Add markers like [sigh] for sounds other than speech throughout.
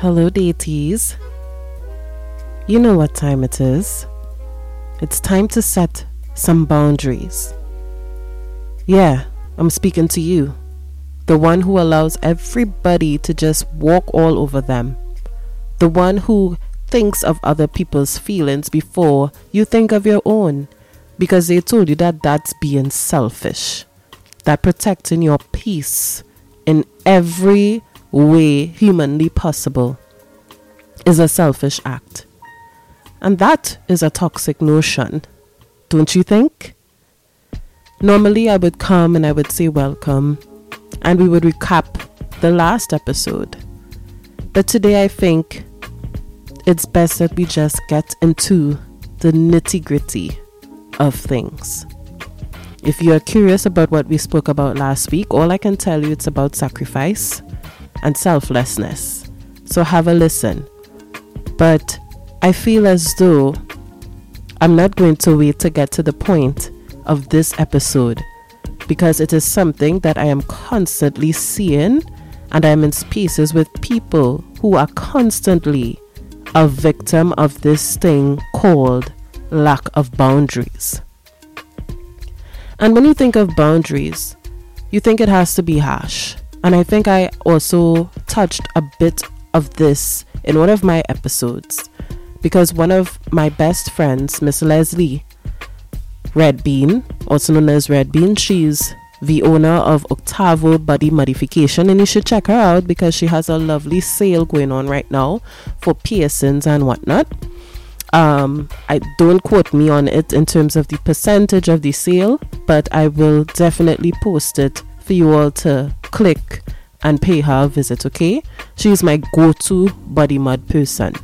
Hello, deities. You know what time it is. It's time to set some boundaries. Yeah, I'm speaking to you, the one who allows everybody to just walk all over them, the one who thinks of other people's feelings before you think of your own, because they told you that that's being selfish, that protecting your peace in every way humanly possible is a selfish act. And that is a toxic notion, don't you think? Normally, I would come and I would say welcome, and we would recap the last episode. But today, I think it's best that we just get into the nitty gritty of things. If you are curious about what we spoke about last week, all I can tell you it's about sacrifice and selflessness. So have a listen. But I feel as though I'm not going to wait to get to the point of this episode because it is something that I am constantly seeing and I'm in spaces with people who are constantly a victim of this thing called lack of boundaries. And when you think of boundaries, you think it has to be harsh. And I think I also touched a bit of this in one of my episodes because one of my best friends, Miss Leslie Red Bean, also known as Red Bean, she's the owner of Octavo Body Modification, and you should check her out because she has a lovely sale going on right now for piercings and whatnot. Um, I don't quote me on it in terms of the percentage of the sale, but I will definitely post it for you all to click and pay her a visit, okay? She's my go to body mod person.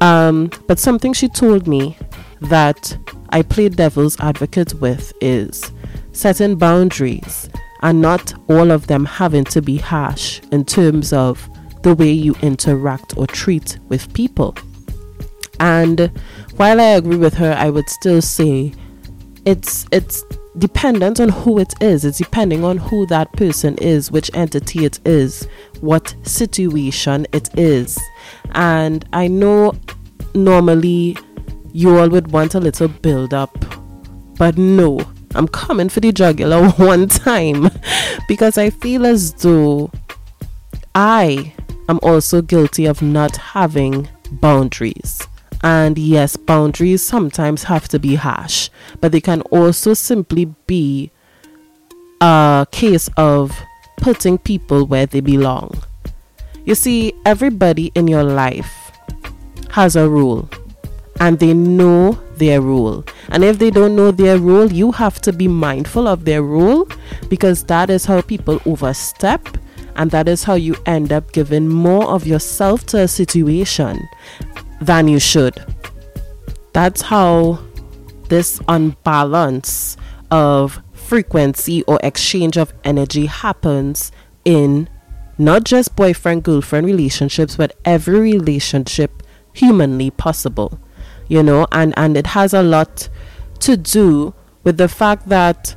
Um, but something she told me that I play devil's advocate with is setting boundaries and not all of them having to be harsh in terms of the way you interact or treat with people. And while I agree with her, I would still say it's it's dependent on who it is. It's depending on who that person is, which entity it is, what situation it is. And I know normally you all would want a little build up, but no, I'm coming for the jugular [laughs] one time because I feel as though I am also guilty of not having boundaries. And yes, boundaries sometimes have to be harsh, but they can also simply be a case of putting people where they belong. You see, everybody in your life has a rule, and they know their rule. And if they don't know their rule, you have to be mindful of their rule because that is how people overstep and that is how you end up giving more of yourself to a situation than you should. That's how this unbalance of frequency or exchange of energy happens in not just boyfriend girlfriend relationships, but every relationship humanly possible. You know, and, and it has a lot to do with the fact that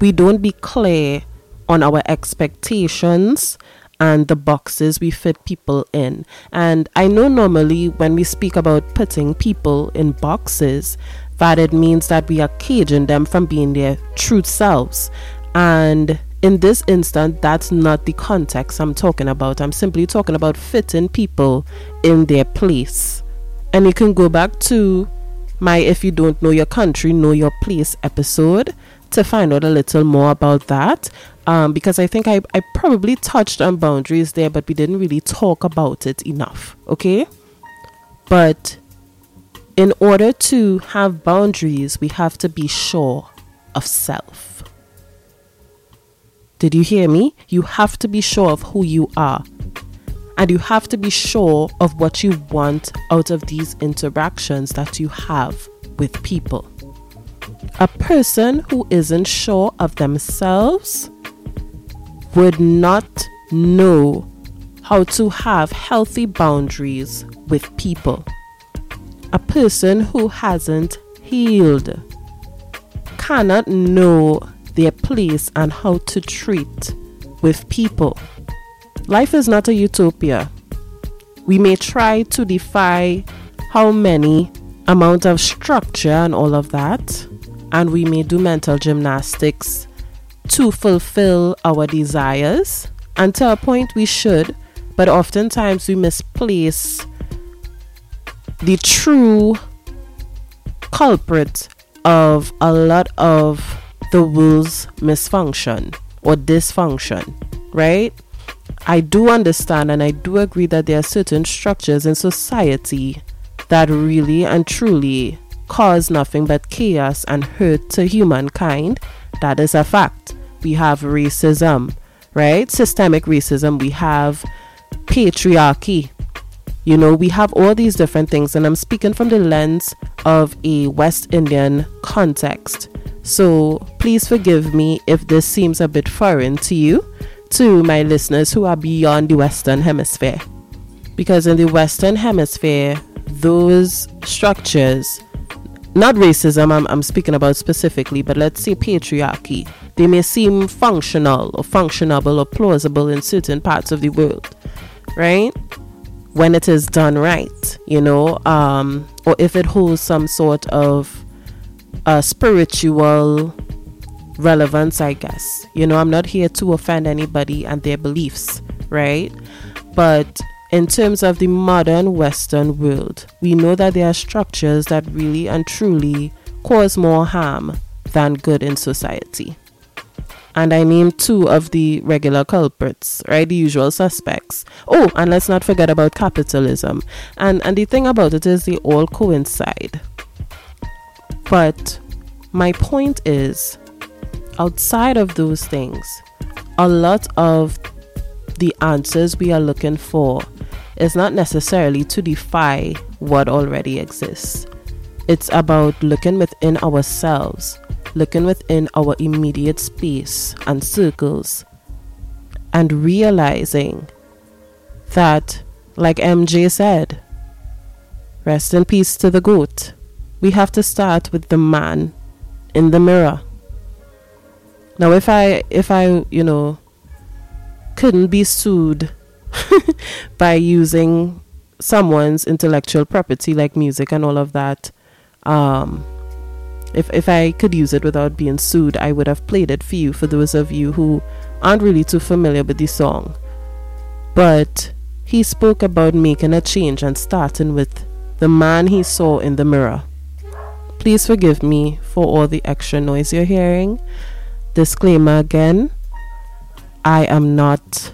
we don't be clear on our expectations and the boxes we fit people in. And I know normally when we speak about putting people in boxes, that it means that we are caging them from being their true selves. And in this instance, that's not the context I'm talking about. I'm simply talking about fitting people in their place. And you can go back to my If You Don't Know Your Country, Know Your Place episode to find out a little more about that um, because I think I, I probably touched on boundaries there, but we didn't really talk about it enough. Okay. But in order to have boundaries, we have to be sure of self. Did you hear me? You have to be sure of who you are. And you have to be sure of what you want out of these interactions that you have with people. A person who isn't sure of themselves would not know how to have healthy boundaries with people. A person who hasn't healed cannot know their place and how to treat with people. Life is not a utopia. we may try to defy how many amount of structure and all of that, and we may do mental gymnastics to fulfill our desires. And to a point, we should, but oftentimes we misplace the true culprit of a lot of the world's misfunction or dysfunction, right? I do understand and I do agree that there are certain structures in society that really and truly cause nothing but chaos and hurt to humankind. That is a fact. We have racism, right? Systemic racism. We have patriarchy. You know, we have all these different things, and I'm speaking from the lens of a West Indian context. So please forgive me if this seems a bit foreign to you, to my listeners who are beyond the Western Hemisphere. Because in the Western Hemisphere, those structures, not racism, I'm, I'm speaking about specifically, but let's say patriarchy, they may seem functional or functionable or plausible in certain parts of the world, right? When it is done right, you know, um, or if it holds some sort of uh, spiritual relevance, I guess. You know, I'm not here to offend anybody and their beliefs, right? But in terms of the modern Western world, we know that there are structures that really and truly cause more harm than good in society. And I name two of the regular culprits, right? The usual suspects. Oh, and let's not forget about capitalism. And and the thing about it is they all coincide. But my point is outside of those things, a lot of the answers we are looking for is not necessarily to defy what already exists. It's about looking within ourselves, looking within our immediate space and circles, and realizing that, like MJ said, rest in peace to the goat. We have to start with the man in the mirror. Now, if I, if I, you know, couldn't be sued [laughs] by using someone's intellectual property like music and all of that. Um, if if I could use it without being sued, I would have played it for you. For those of you who aren't really too familiar with the song, but he spoke about making a change and starting with the man he saw in the mirror. Please forgive me for all the extra noise you're hearing. Disclaimer again I am not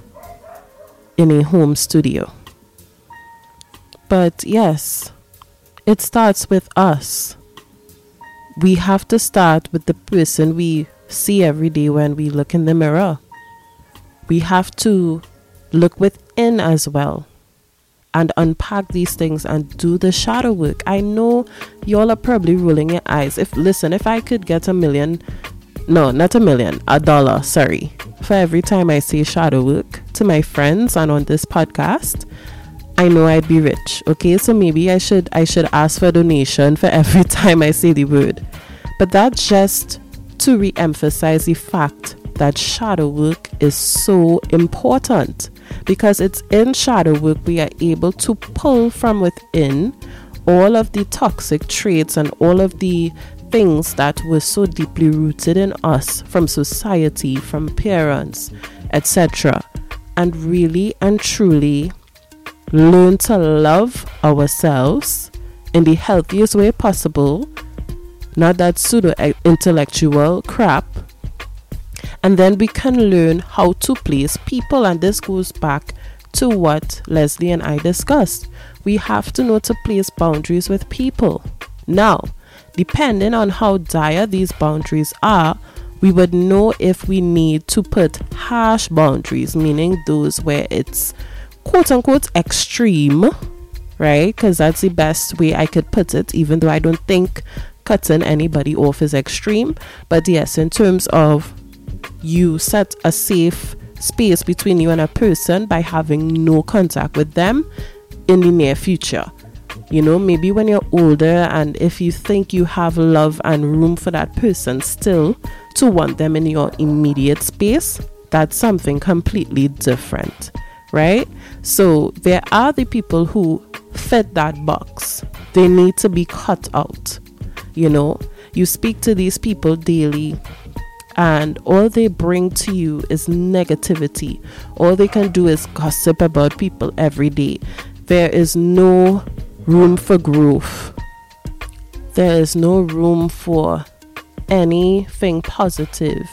in a home studio. But yes, it starts with us. We have to start with the person we see every day when we look in the mirror. We have to look within as well and unpack these things and do the shadow work. I know y'all are probably rolling your eyes. If listen, if I could get a million, no, not a million, a dollar, sorry, for every time I say shadow work to my friends and on this podcast, I know I'd be rich. Okay, so maybe I should I should ask for a donation for every [laughs] time I say the word. But that's just to re-emphasize the fact that shadow work is so important because it's in shadow work we are able to pull from within all of the toxic traits and all of the things that were so deeply rooted in us from society, from parents, etc., and really and truly learn to love ourselves in the healthiest way possible, not that pseudo intellectual crap. And then we can learn how to place people, and this goes back to what Leslie and I discussed. We have to know to place boundaries with people. Now, Depending on how dire these boundaries are, we would know if we need to put harsh boundaries, meaning those where it's quote unquote extreme, right? Because that's the best way I could put it, even though I don't think cutting anybody off is extreme. But yes, in terms of you set a safe space between you and a person by having no contact with them in the near future you know maybe when you're older and if you think you have love and room for that person still to want them in your immediate space that's something completely different right? So there are the people who fit that box. They need to be cut out. You know, you speak to these people daily and all they bring to you is negativity. All they can do is gossip about people every day. There is no room for growth. There is no room for anything positive.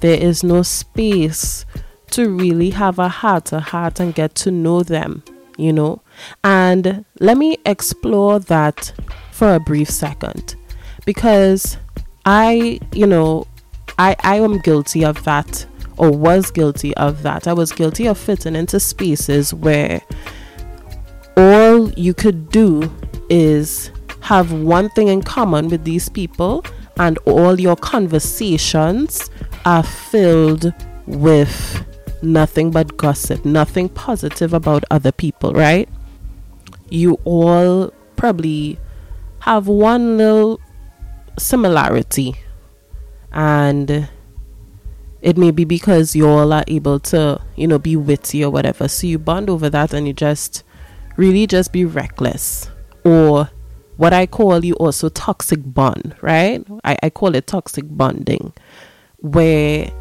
There is no space to really have a heart to heart and get to know them, you know. And let me explore that for a brief second because I, you know, I, I am guilty of that or was guilty of that. I was guilty of fitting into spaces where all you could do is have one thing in common with these people, and all your conversations are filled with nothing but gossip, nothing positive about other people, right? You all probably have one little similarity and it may be because you all are able to, you know, be witty or whatever. So you bond over that and you just really just be reckless. Or what I call you also toxic bond, right? I, I call it toxic bonding, where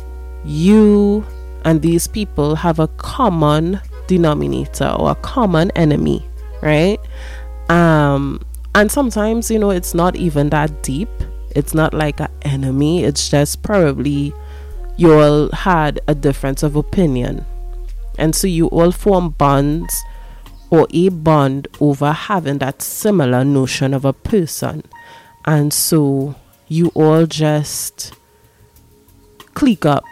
you and these people have a common denominator or a common enemy, right? Um, and sometimes, you know, it's not even that deep it's not like an enemy, it's just probably you all had a difference of opinion. And so you all form bonds or a bond over having that similar notion of a person. And so you all just click up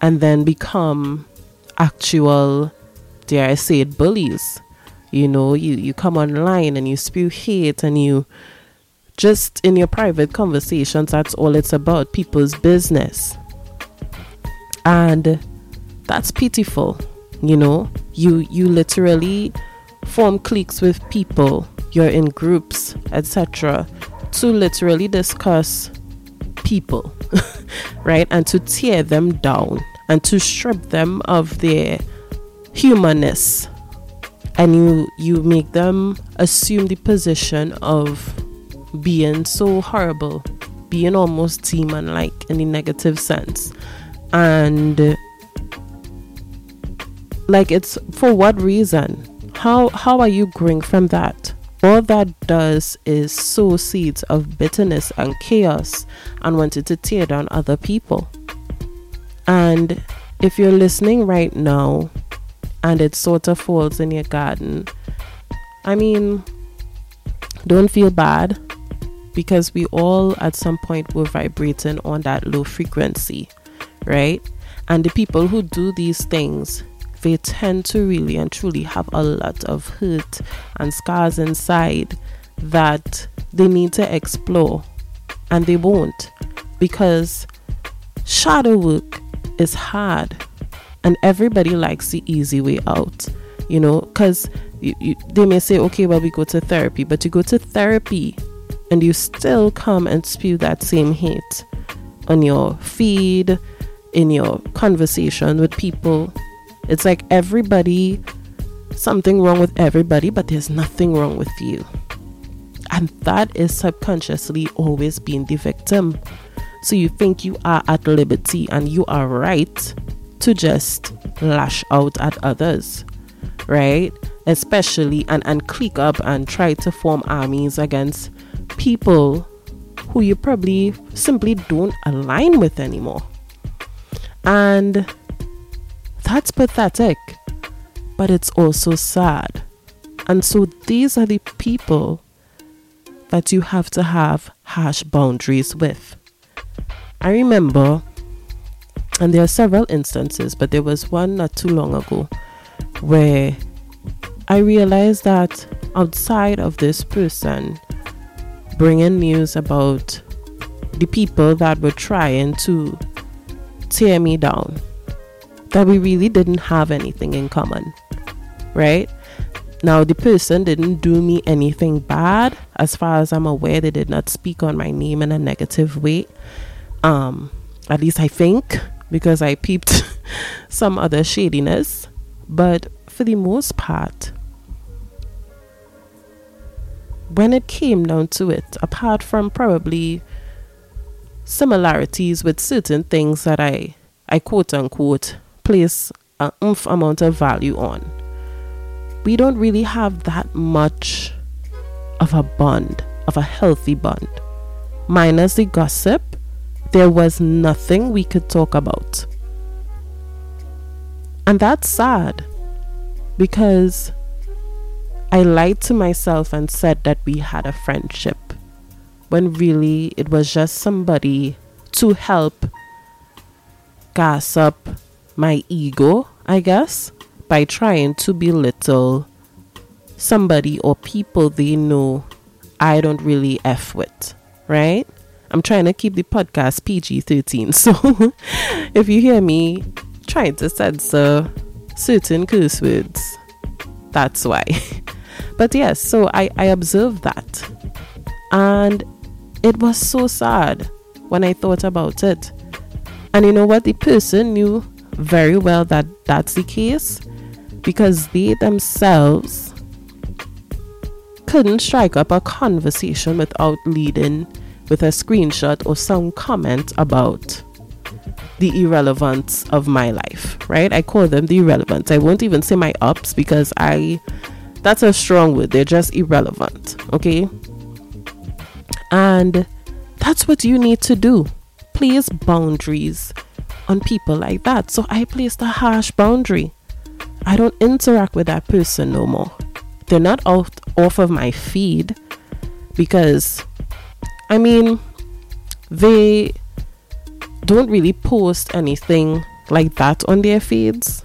and then become actual, dare I say it, bullies. You know, you, you come online and you spew hate and you just in your private conversations, that's all it's about people's business. And that's pitiful, you know. You you literally form cliques with people, you're in groups, etc., to literally discuss people, [laughs] right? And to tear them down and to strip them of their humanness. And you you make them assume the position of being so horrible, being almost demon like in the negative sense. And like it's for what reason? How how are you growing from that? All that does is sow seeds of bitterness and chaos and wanted to tear down other people. And if you're listening right now and it sort of falls in your garden, I mean, don't feel bad because we all at some point were vibrating on that low frequency, right? And the people who do these things, they tend to really and truly have a lot of hurt and scars inside that they need to explore. And they won't because shadow work is hard and everybody likes the easy way out, you know, because they may say, okay, well, we go to therapy, but you go to therapy and you still come and spew that same hate on your feed, in your conversation with people. It's like everybody, something wrong with everybody, but there's nothing wrong with you. And that is subconsciously always being the victim. So you think you are at liberty and you are right to just lash out at others, right? Especially and, and click up and try to form armies against people who you probably simply don't align with anymore. And that's pathetic, but it's also sad. And so these are the people that you have to have harsh boundaries with. I remember, and there are several instances, but there was one not too long ago where I realized that outside of this person, bringing news about the people that were trying to tear me down, that we really didn't have anything in common, right? Now, the person didn't do me anything bad. As far as I'm aware, they did not speak on my name in a negative way. Um, at least I think, because I peeped [laughs] some other shadiness. But for the most part, when it came down to it, apart from probably similarities with certain things that I, I quote unquote place an oomph amount of value on, we don't really have that much of a bond, of a healthy bond. Minus the gossip, there was nothing we could talk about. And that's sad because I lied to myself and said that we had a friendship when really it was just somebody to help gas up my ego, I guess, by trying to belittle somebody or people they know I don't really F with, right? I'm trying to keep the podcast PG 13. [laughs] So if you hear me trying to censor certain curse words, that's why. [laughs] but yes, so I, I observed that. And it was so sad when I thought about it. And you know what? The person knew very well that that's the case because they themselves couldn't strike up a conversation without leading with a screenshot or some comment about the irrelevance of my life, right? I call them the irrelevant. I won't even say my ups because I that's a strong word. They're just irrelevant, okay? And that's what you need to do. Place boundaries on people like that. So I placed a harsh boundary. I don't interact with that person no more. They're not off off of my feed because I mean they don't really post anything like that on their feeds.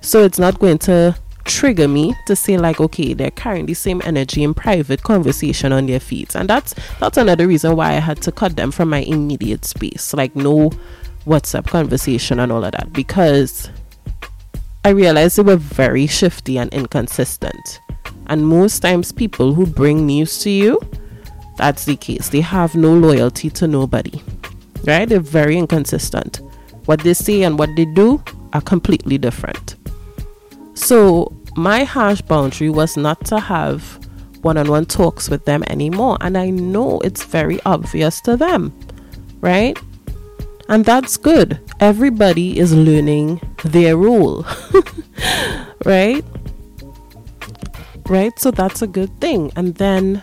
So it's not going to trigger me to say like okay they're carrying the same energy in private conversation on their feeds and that's that's another reason why i had to cut them from my immediate space like no whatsapp conversation and all of that because i realized they were very shifty and inconsistent. And most times people who bring news to you that's the case. They have no loyalty to nobody right? They're very inconsistent. What they say and what they do are completely different. So, my harsh boundary was not to have one on one talks with them anymore. And I know it's very obvious to them, right? And that's good. Everybody is learning their role, [laughs] right? Right? So that's a good thing. And then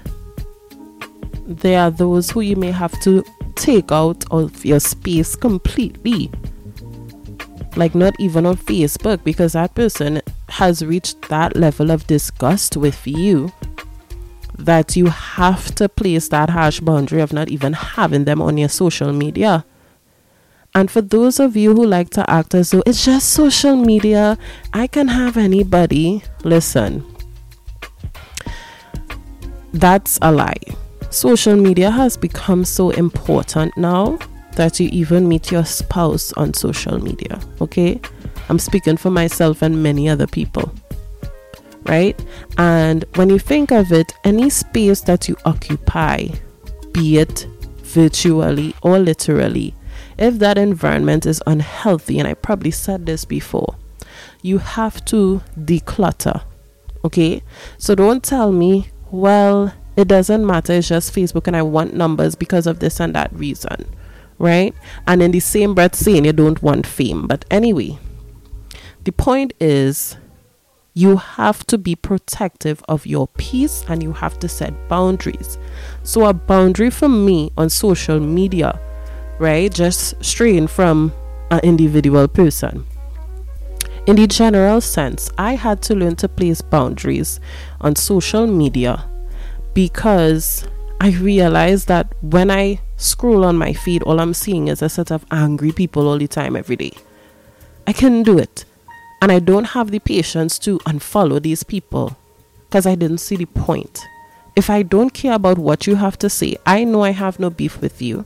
there are those who you may have to take out of your space completely. Like, not even on Facebook, because that person has reached that level of disgust with you that you have to place that harsh boundary of not even having them on your social media. And for those of you who like to act as though it's just social media, I can have anybody, listen, that's a lie. Social media has become so important now that you even meet your spouse on social media, okay? I'm speaking for myself and many other people. Right? And when you think of it, any space that you occupy, be it virtually or literally, if that environment is unhealthy, and I probably said this before, you have to declutter. Okay? So don't tell me, well, it doesn't matter, it's just Facebook and I want numbers because of this and that reason. Right? And in the same breath saying you don't want fame. But anyway, the point is, you have to be protective of your peace and you have to set boundaries. So, a boundary for me on social media, right, just straying from an individual person. In the general sense, I had to learn to place boundaries on social media because I realized that when I scroll on my feed, all I'm seeing is a set of angry people all the time, every day. I couldn't do it. And I don't have the patience to unfollow these people because I didn't see the point. If I don't care about what you have to say, I know I have no beef with you,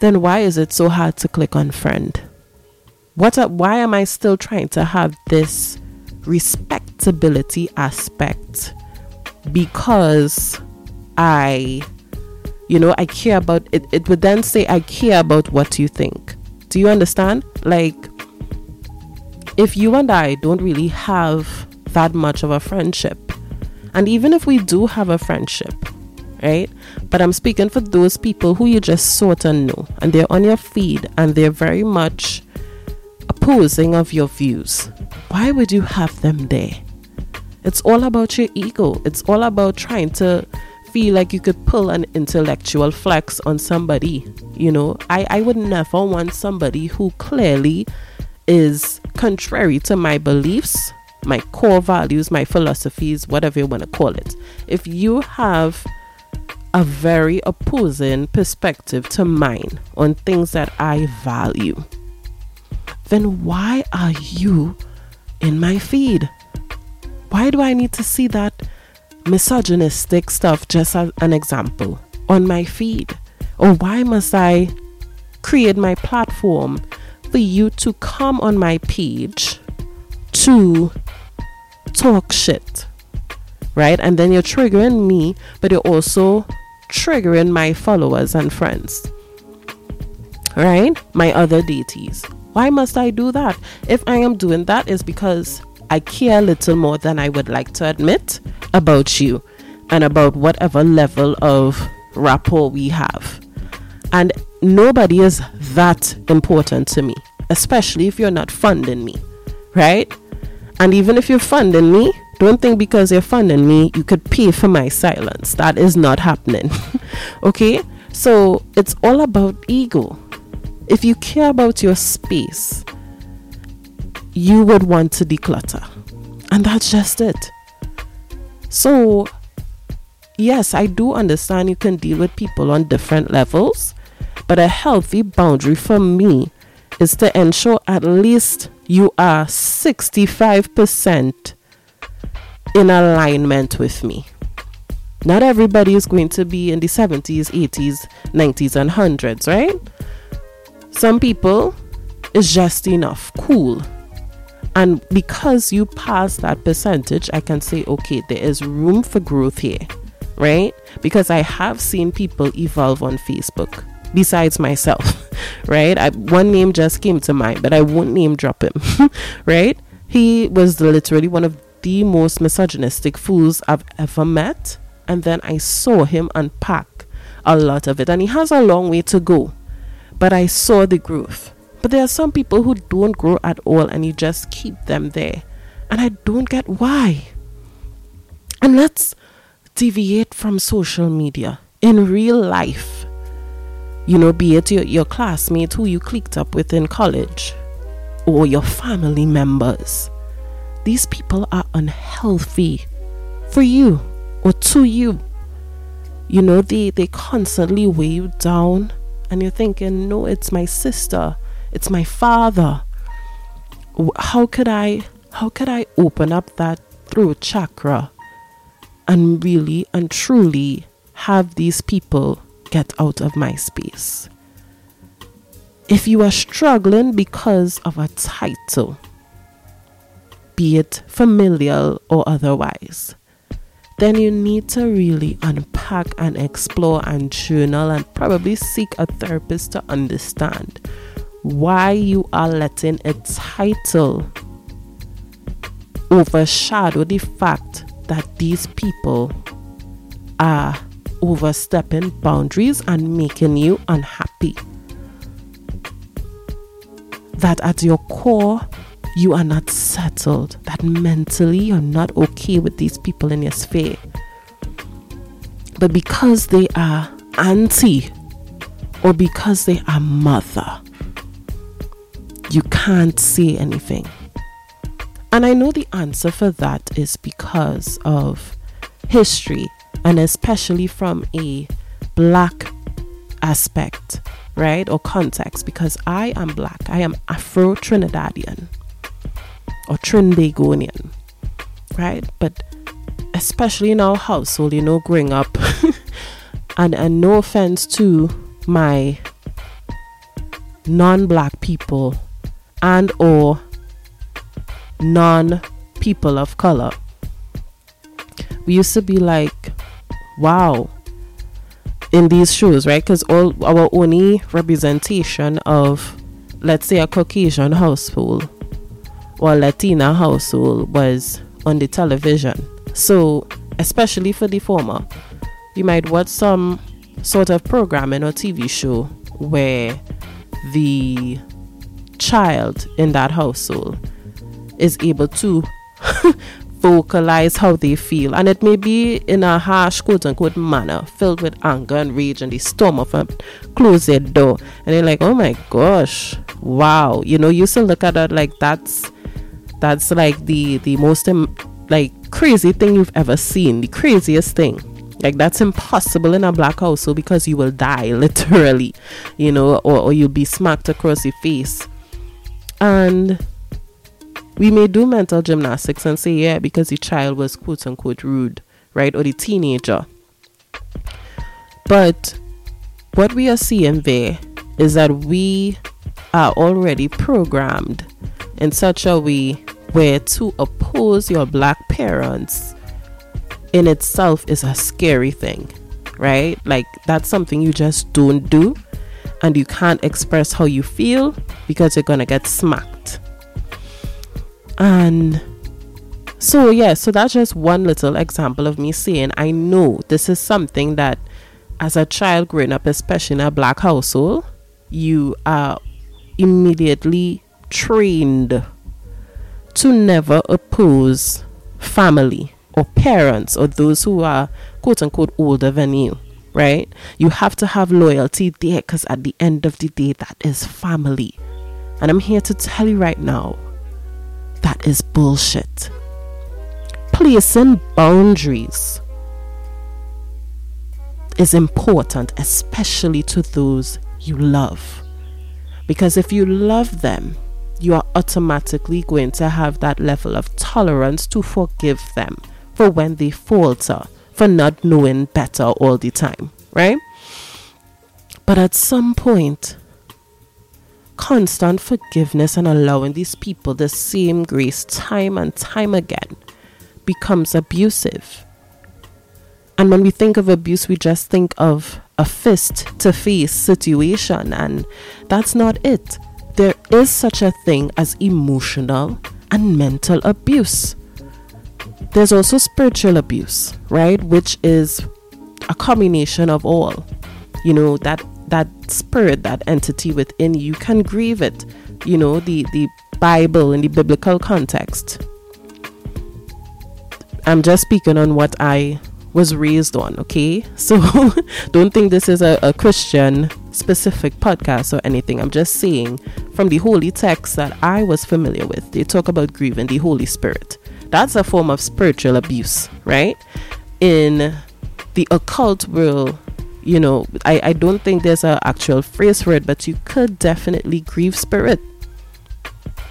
then why is it so hard to click on friend? What a, why am I still trying to have this respectability aspect? Because I you know, I care about it it would then say I care about what you think. Do you understand? Like if you and I don't really have that much of a friendship, and even if we do have a friendship, right? But I'm speaking for those people who you just sort of know and they're on your feed and they're very much opposing of your views. Why would you have them there? It's all about your ego. It's all about trying to feel like you could pull an intellectual flex on somebody. You know, I, I would never want somebody who clearly is contrary to my beliefs, my core values, my philosophies, whatever you want to call it. If you have a very opposing perspective to mine on things that I value, then why are you in my feed? Why do I need to see that misogynistic stuff just as an example on my feed? Or why must I create my platform for you to come on my page to talk shit? Right? And then you're triggering me, but you're also triggering my followers and friends. Right? My other deities. Why must I do that? If I am doing that, is because I care a little more than I would like to admit about you and about whatever level of rapport we have. And nobody is that important to me, especially if you're not funding me, right? And even if you're funding me, don't think because you're funding me, you could pay for my silence. That is not happening. [laughs] okay? So it's all about ego. If you care about your space, you would want to declutter. And that's just it. So, yes, I do understand you can deal with people on different levels, but a healthy boundary for me is to ensure at least you are 65% in alignment with me. Not everybody is going to be in the 70s, 80s, 90s, and 100s, right? Some people is just enough. Cool. And because you pass that percentage, I can say, okay, there is room for growth here, right? Because I have seen people evolve on Facebook besides myself, [laughs] right? I, one name just came to mind, but I won't name drop him, [laughs] right? He was literally one of the most misogynistic fools I've ever met. And then I saw him unpack a lot of it. And he has a long way to go. But I saw the growth. But there are some people who don't grow at all and you just keep them there. And I don't get why. And let's deviate from social media. In real life, you know, be it your, your classmate who you clicked up with in college or your family members, these people are unhealthy for you or to you. You know, they, they constantly weigh you down and you're thinking, no, it's my sister. It's my father. How could i how could i open up that throat chakra and really and truly have these people get out of my space? If you are struggling because of a title be it familial or otherwise then you need to really unpack and explore and journal and probably seek a therapist to understand why you are letting a title overshadow the fact that these people are overstepping boundaries and making you unhappy. That at your core, you are not settled, that mentally you're not okay with these people in your sphere. But because they are auntie or because they are mother, you can't say anything. And I know the answer for that is because of history and especially from a black aspect, right? Or context because I am black. I am Afro Trinidadian or Trinbagonian, right? But especially in our household, you know, growing up, [laughs] and, and no offense to my non black people and or non people of color. We used to be like wow in these shows right? Because all our only representation of let's say a caucasian household or Latina household was on the television. So, especially for the former, you might watch some sort of programming or TV show where the child in that household is able to [laughs] vocalize how they feel. And it may be in a harsh, quote unquote, manner, filled with anger and rage and the storm of a closed door. And they're like, oh my gosh, wow. You know, you still look at it like that's that's like the the most um, like crazy thing you've ever seen, the craziest thing. Like that's impossible in a black household because you will die [laughs] literally, you know, or, or you'll be smacked across the face. And we may do mental gymnastics and say, yeah, because the child was quote unquote rude, right? Or the teenager. But what we are seeing there is that we are already programmed in such a way where to oppose your black parents in itself is a scary thing, right? Like that's something you just don't do and you can't express how you feel because you're gonna get smacked. And so, yeah, so that's just one little example of me saying I know this is something that as a child growing up, especially in a black household, you are immediately trained to never oppose family or parents or those who are quote unquote older than you, right? You have to have loyalty there because at the end of the day, that is family. And I'm here to tell you right now that is bullshit. Placing boundaries is important, especially to those you love. Because if you love them, you are automatically going to have that level of tolerance to forgive them for when they falter, for not knowing better all the time, right? But at some point, constant forgiveness and allowing these people the same grace time and time again becomes abusive. And when we think of abuse, we just think of a fist to face situation, and that's not it. There is such a thing as emotional and mental abuse. There's also spiritual abuse, right? Which is a combination of all. You know, that that spirit, that entity within you can grieve it. You know, the, the Bible in the biblical context. I'm just speaking on what I was raised on, okay? [laughs] So don't think this is a, a Christian specific podcast or anything. I'm just saying from the holy text that I was familiar with, they talk about grieving the Holy Spirit. That's a form of spiritual abuse, right? In the occult world, you know, I, I don't think there's an actual phrase for it, but you could definitely grieve spirit.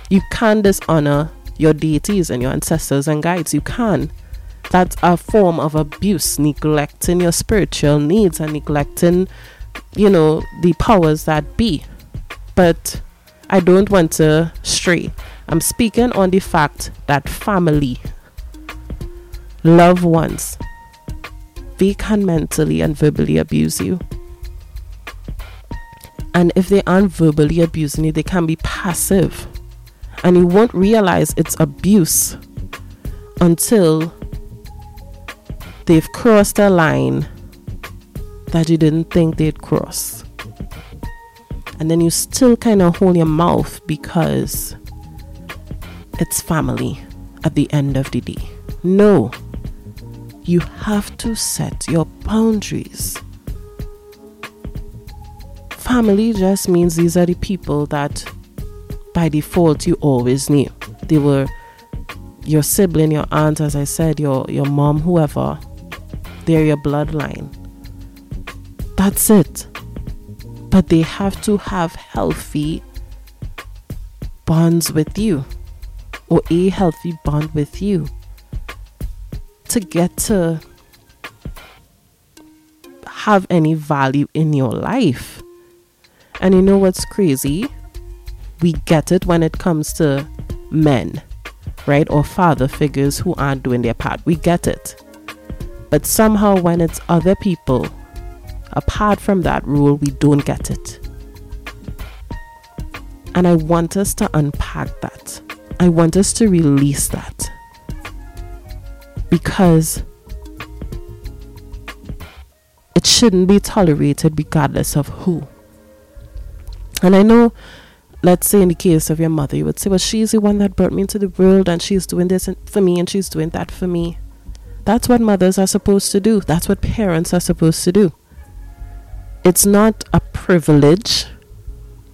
You can dishonor your deities and your ancestors and guides. You can. That's a form of abuse, neglecting your spiritual needs and neglecting, you know, the powers that be. But I don't want to stray. I'm speaking on the fact that family, loved ones, they can mentally and verbally abuse you. And if they aren't verbally abusing you, they can be passive. And you won't realize it's abuse until they've crossed a line that you didn't think they'd cross. And then you still kind of hold your mouth because it's family at the end of the day. No, you have to set your boundaries. Family just means these are the people that by default you always knew. They were your sibling, your aunt, as I said, your, your mom, whoever. They're your bloodline. That's it. But they have to have healthy bonds with you or a healthy bond with you to get to have any value in your life. And you know what's crazy? We get it when it comes to men, right? Or father figures who aren't doing their part. We get it. But somehow, when it's other people, apart from that rule, we don't get it. And I want us to unpack that I want us to release that because it shouldn't be tolerated regardless of who. And I know, let's say in the case of your mother, you would say, well, she's the one that brought me into the world and she's doing this for me and she's doing that for me. That's what mothers are supposed to do. That's what parents are supposed to do. It's not a privilege.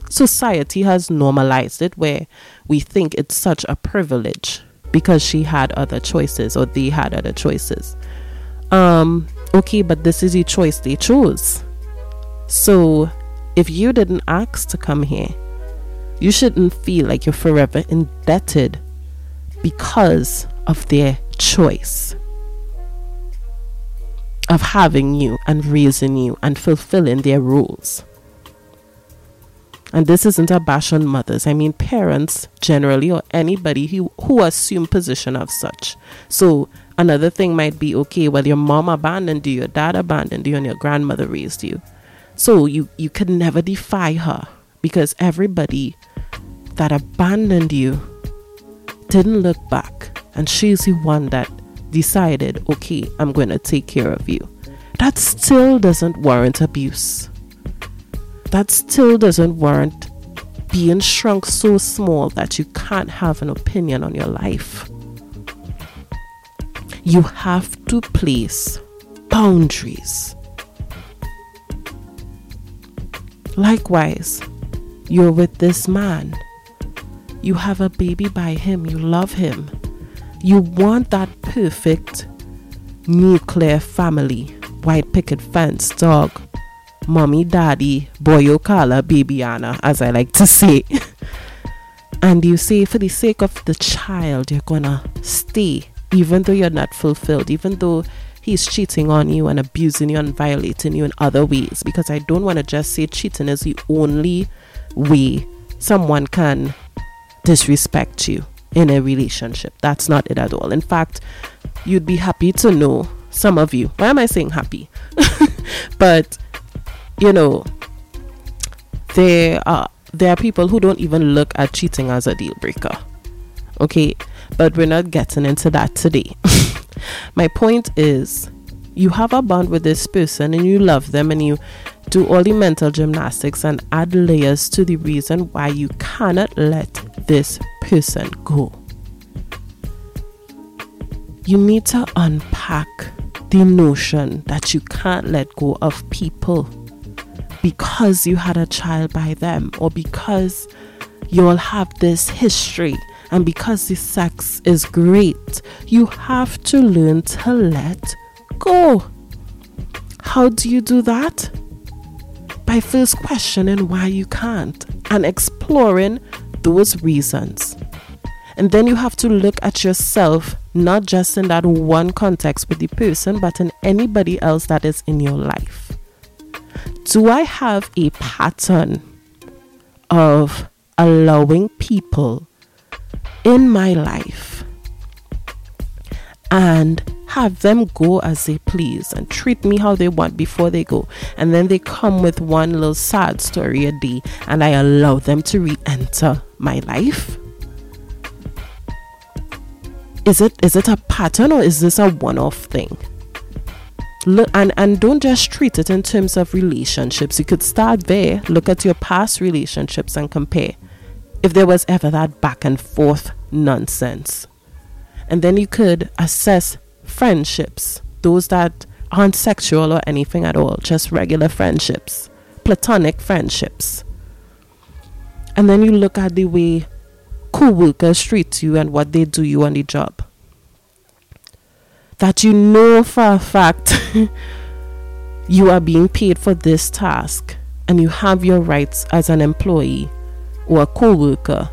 Society has normalized it where we think it's such a privilege because she had other choices or they had other choices. Um, okay, but this is the choice they chose. So if you didn't ask to come here, you shouldn't feel like you're forever indebted because of their choice of having you and raising you and fulfilling their rules. And this isn't a bash on mothers. I mean parents generally or anybody who, who assume position of such. So another thing might be okay, well your mom abandoned you, your dad abandoned you, and your grandmother raised you. So you, you could never defy her because everybody that abandoned you didn't look back. And she's the one that decided, okay, I'm going to take care of you. That still doesn't warrant abuse. That still doesn't warrant being shrunk so small that you can't have an opinion on your life. You have to place boundaries. Likewise, you're with this man. You have a baby by him. You love him. You want that perfect nuclear family. White picket fence dog. Mommy daddy boy okala baby anna as i like to say. [laughs] And you say for the sake of the child you're gonna stay even though you're not fulfilled even though he's cheating on you and abusing you and violating you in other ways. Because i don't want to just say cheating is the only way someone can disrespect you in a relationship. That's not it at all. In fact, you'd be happy to know some of you. Why am I saying happy? [laughs] but you know, there are there are people who don't even look at cheating as a deal breaker. Okay, but we're not getting into that today. [laughs] My point is you have a bond with this person and you love them and you do all the mental gymnastics and add layers to the reason why you cannot let this person go. You need to unpack the notion that you can't let go of people because you had a child by them or because you all have this history and because the sex is great. You have to learn to let go. How do you do that? By first questioning why you can't and exploring those reasons. And then you have to look at yourself, not just in that one context with the person, but in anybody else that is in your life. Do I have a pattern of allowing people in my life and have them go as they please and treat me how they want before they go. And then they come with one little sad story a day and I allow them to re enter my life. Is it is it a pattern or is this a one-off thing? Look and, and don't just treat it in terms of relationships. You could start there, look at your past relationships and compare if there was ever that back and forth nonsense. And then you could assess friendships, those that aren't sexual or anything at all, just regular friendships, platonic friendships. And then you look at the way co workers treat you and what they do you on the job. That you know for a fact [laughs] you are being paid for this task and you have your rights as an employee or a co worker.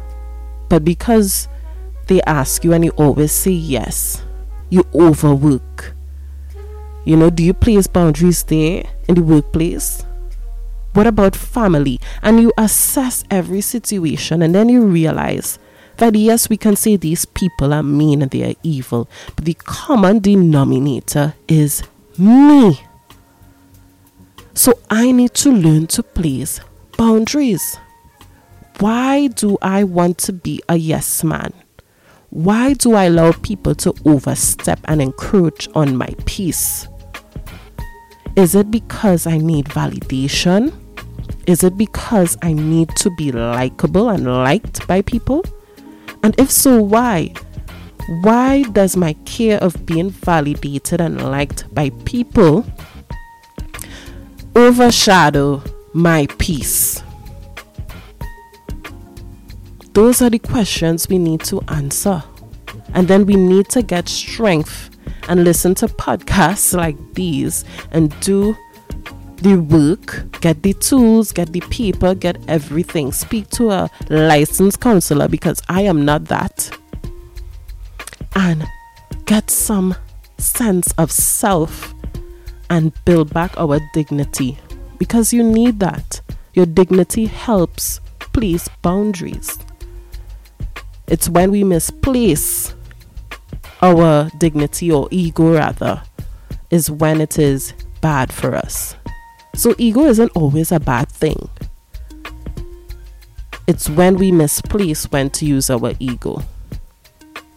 But because they ask you and you always say yes, you overwork. You know, do you place boundaries there in the workplace? What about family? And you assess every situation and then you realize that yes, we can say these people are mean and they are evil, but the common denominator is me. So I need to learn to place boundaries. Why do I want to be a yes man? Why do I allow people to overstep and encroach on my peace? Is it because I need validation? Is it because I need to be likable and liked by people? And if so, why? Why does my care of being validated and liked by people overshadow my peace? Those are the questions we need to answer. And then we need to get strength and listen to podcasts [laughs] like these and do the work, get the tools, get the paper, get everything. Speak to a licensed counselor because I am not that. And get some sense of self and build back our dignity because you need that. Your dignity helps place boundaries. It's when we misplace our dignity or ego, rather, is when it is bad for us. So, ego isn't always a bad thing. It's when we misplace when to use our ego.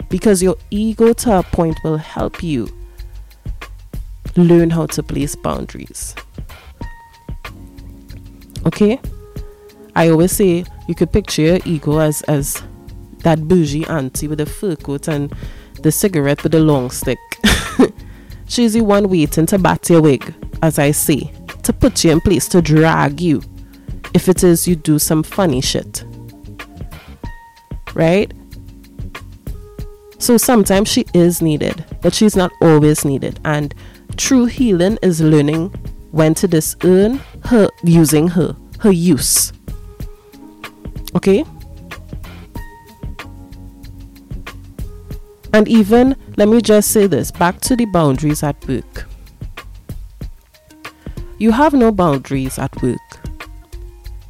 Because your ego, to a point, will help you learn how to place boundaries. Okay? I always say you could picture your ego as, as that bougie auntie with the fur coat and the cigarette with the long stick. [laughs] She's the one waiting to bat your wig, as I say, to put you in place to drag you if it is you do some funny shit. Right? So sometimes she is needed, but she's not always needed. And true healing is learning when to discern her using her, her use. Okay? And even, let me just say this back to the boundaries at work. You have no boundaries at work.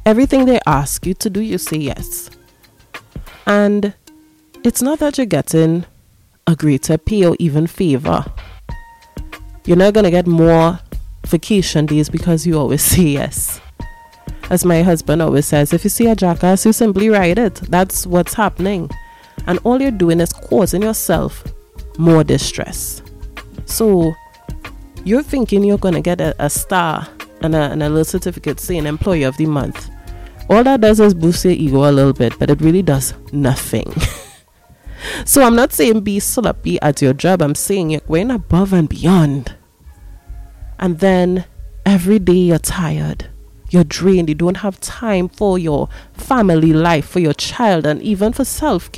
Everything they ask you to do, you say yes. And it's not that you're getting a greater pay or even favor. You're not going to get more vacation days because you always [laughs] say yes. As my husband always says, if you see a jackass, you simply ride it. That's what's happening and all you're doing is causing yourself more distress. So you're thinking you're gonna get a, a star and a, and a little certificate saying Employee of the Month. All that does is boost your ego a little bit, but it really does nothing. [laughs] so I'm not saying be sloppy at your job. I'm saying you're going above and beyond. And then every day you're tired you're drained, you don't have time for your family life, for your child, and even for self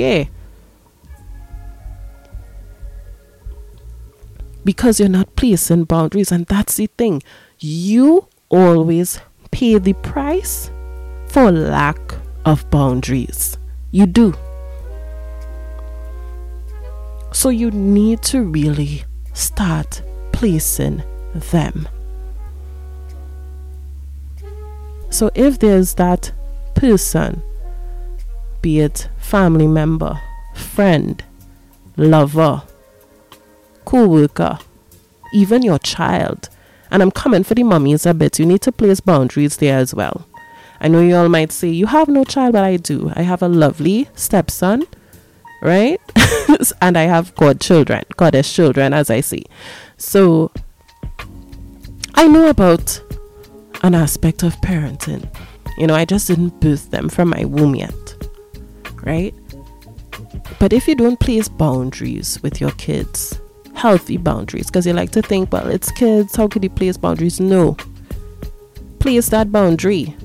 because you're not placing boundaries. And that's the thing. You always pay the price for lack of boundaries. You do. So you need to really start placing them. So if there's that person, be it family member, friend, lover, co worker, even your child. And I'm coming for the mummies a bit. You need to place boundaries there as well. I know you all might say, You have no child, but I do. I have a lovely stepson, right? [laughs] and I have godchildren, goddess children, as I see. So I know about an aspect of parenting. You know, I just didn't birth them from my womb yet, right? But if you don't place boundaries with your kids, healthy boundaries because you like to think, well, it's kids, how could you place boundaries? No. Place that boundary.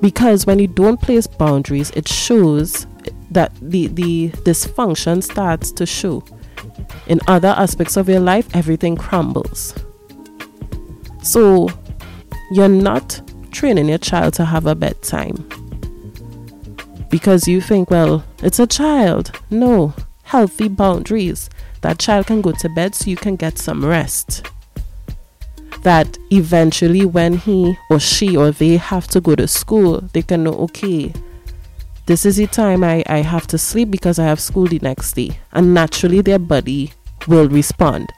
Because when you don't place boundaries, it shows that the, the dysfunction starts to show. In other aspects of your life, everything crumbles. So, you're not training your child to have a bedtime because you think, well, it's a child. No, healthy boundaries. That child can go to bed so you can get some rest. That eventually, when he or she or they have to go to school, they can know, okay, this is the time I, I have to sleep because I have school the next day. And naturally, their body will respond.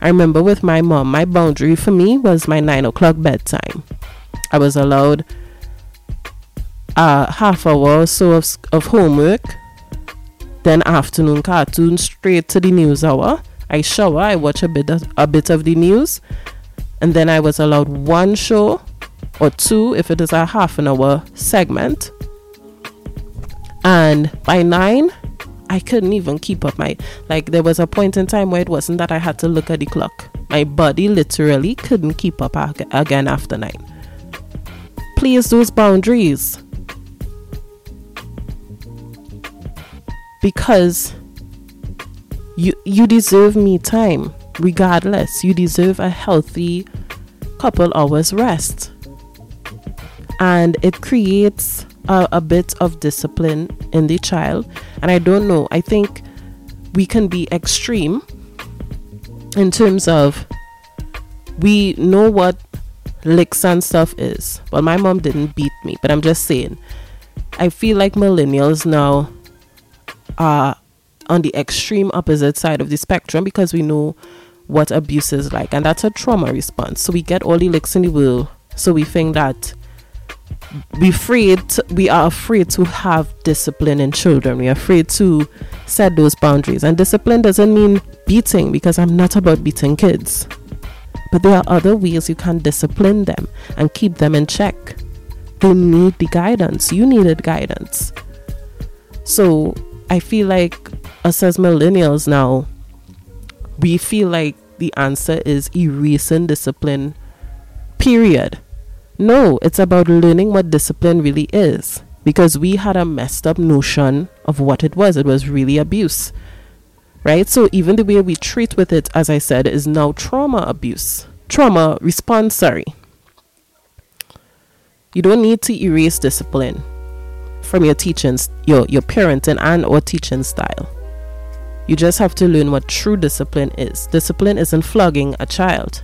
I remember with my mom, my boundary for me was my nine o'clock bedtime. I was allowed a half hour or so of, of homework, then afternoon cartoon straight to the news hour. I shower, I watch a bit of, a bit of the news, and then I was allowed one show or two if it is a half an hour segment. And by nine, I couldn't even keep up my like there was a point in time where it wasn't that I had to look at the clock. My body literally couldn't keep up again after 9. Please those boundaries. Because you you deserve me time regardless. You deserve a healthy couple hours rest. And it creates a, a bit of discipline in the child. And I don't know, I think we can be extreme in terms of we know what licks and stuff is. Well, my mom didn't beat me, but I'm just saying, I feel like millennials now are on the extreme opposite side of the spectrum because we know what abuse is like, and that's a trauma response. So we get all the licks in the world, so we think that we afraid we are afraid to have discipline in children. We're afraid to set those boundaries. And discipline doesn't mean beating because i'm not about beating kids. But there are other ways you can discipline them and keep them in check. They need the guidance. You needed guidance. So i feel like us as millennials now we feel like the answer is erasing discipline period no, it's about learning what discipline really is. Because we had a messed up notion of what it was. It was really abuse. Right? So even the way we treat with it, as I said, is now trauma abuse. Trauma response, sorry. You don't need to erase discipline from your teaching, your, your parenting and or teaching style. You just have to learn what true discipline is. Discipline isn't flogging a child.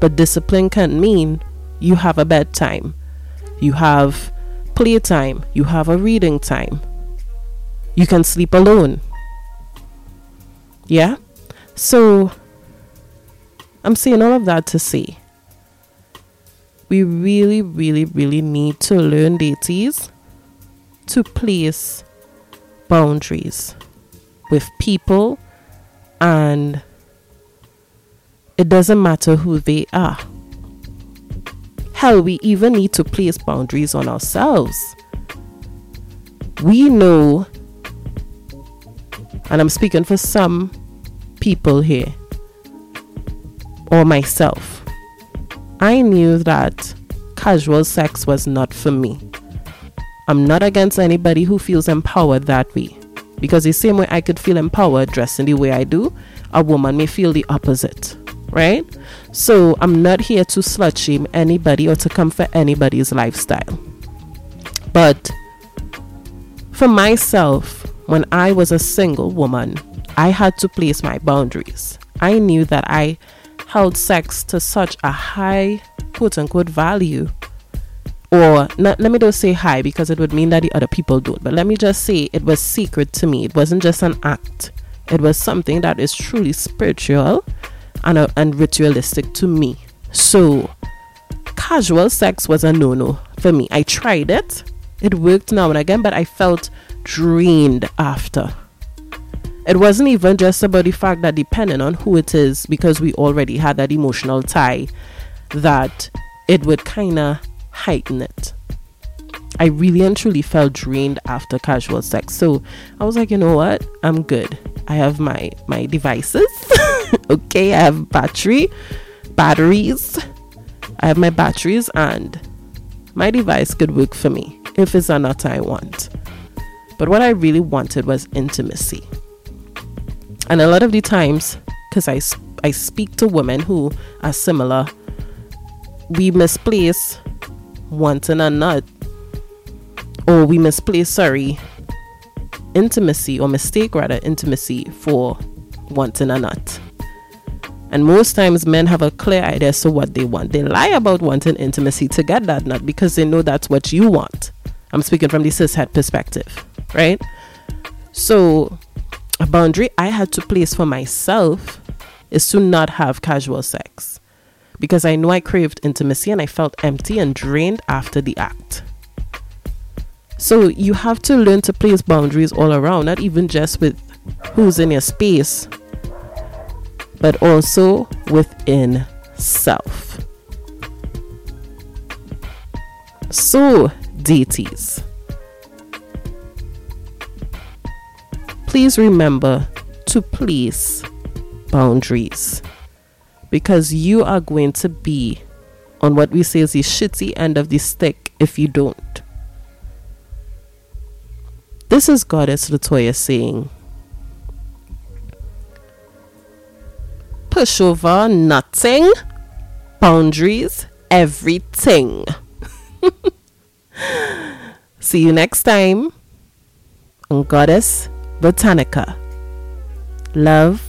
But discipline can mean you have a bedtime, you have playtime, you have a reading time. You can sleep alone. Yeah? So, I'm saying all of that to say we really, really, really need to learn deities to place boundaries with people and it doesn't matter who they are. Hell, we even need to place boundaries on ourselves. We know, and I'm speaking for some people here, or myself, I knew that casual sex was not for me. I'm not against anybody who feels empowered that way. Because the same way I could feel empowered dressing the way I do, a woman may feel the opposite right? So I'm not here to slut shame anybody or to come for anybody's lifestyle. But for myself, when I was a single woman, I had to place my boundaries. I knew that I held sex to such a high quote unquote value. Or not, let me just say hi because it would mean that the other people don't. But let me just say it was secret to me. It wasn't just an act. It was something that is truly spiritual and, uh, and ritualistic to me. So, casual sex was a no no for me. I tried it, it worked now and again, but I felt drained after. It wasn't even just about the fact that depending on who it is, because we already had that emotional tie, that it would kind of heighten it. I really and truly felt drained after casual sex. So I was like, you know what? I'm good. I have my my devices. [laughs] okay, I have battery, batteries. I have my batteries and my device could work for me if it's a nut I want. But what I really wanted was intimacy. And a lot of the times, because I, I speak to women who are similar, we misplace wanting a nut or we misplace, sorry, intimacy or mistake rather intimacy for wanting a nut. And most times men have a clear idea as to what they want. They lie about wanting intimacy to get that nut because they know that's what you want. I'm speaking from the cis cishet perspective, right? So a boundary I had to place for myself is to not have casual sex. Because I know I craved intimacy and I felt empty and drained after the act. So you have to learn to place boundaries all around, not even just with who's in your space, but also within self. So, deities, please remember to place boundaries because you are going to be on what we say is the shitty end of the stick if you don't. This is Goddess Latoya saying, push over nothing, boundaries, everything. [laughs] See you next time on Goddess Botanica. Love,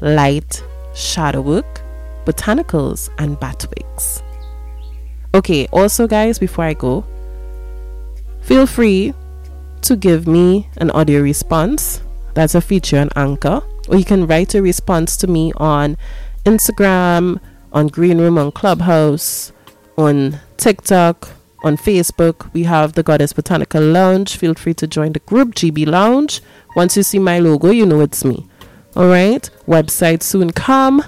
light, shadow work, botanicals, and batwigs. Okay, also, guys, before I go, feel free to give me an audio response. That's a feature on Anchor or you can write a response to me on Instagram, on Green Room, on Clubhouse, on TikTok, on Facebook. We have the Goddess Botanical Lounge. Feel free to join the group GB Lounge. Once you see my logo, you know it's me. All right. Website soon come.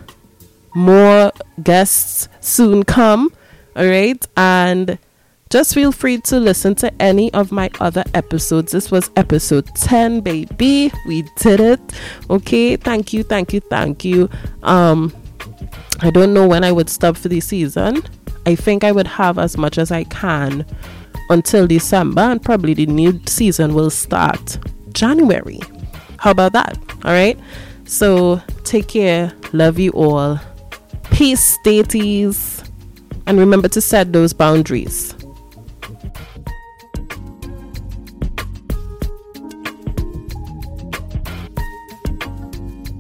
More guests soon come. All right. And just feel free to listen to any of my other episodes. This was episode 10, baby. We did it. Okay. Thank you, thank you, thank you. Um, I don't know when I would stop for the season. I think I would have as much as I can until December, and probably the new season will start January. How about that? All right. So take care. Love you all. Peace, staties. And remember to set those boundaries.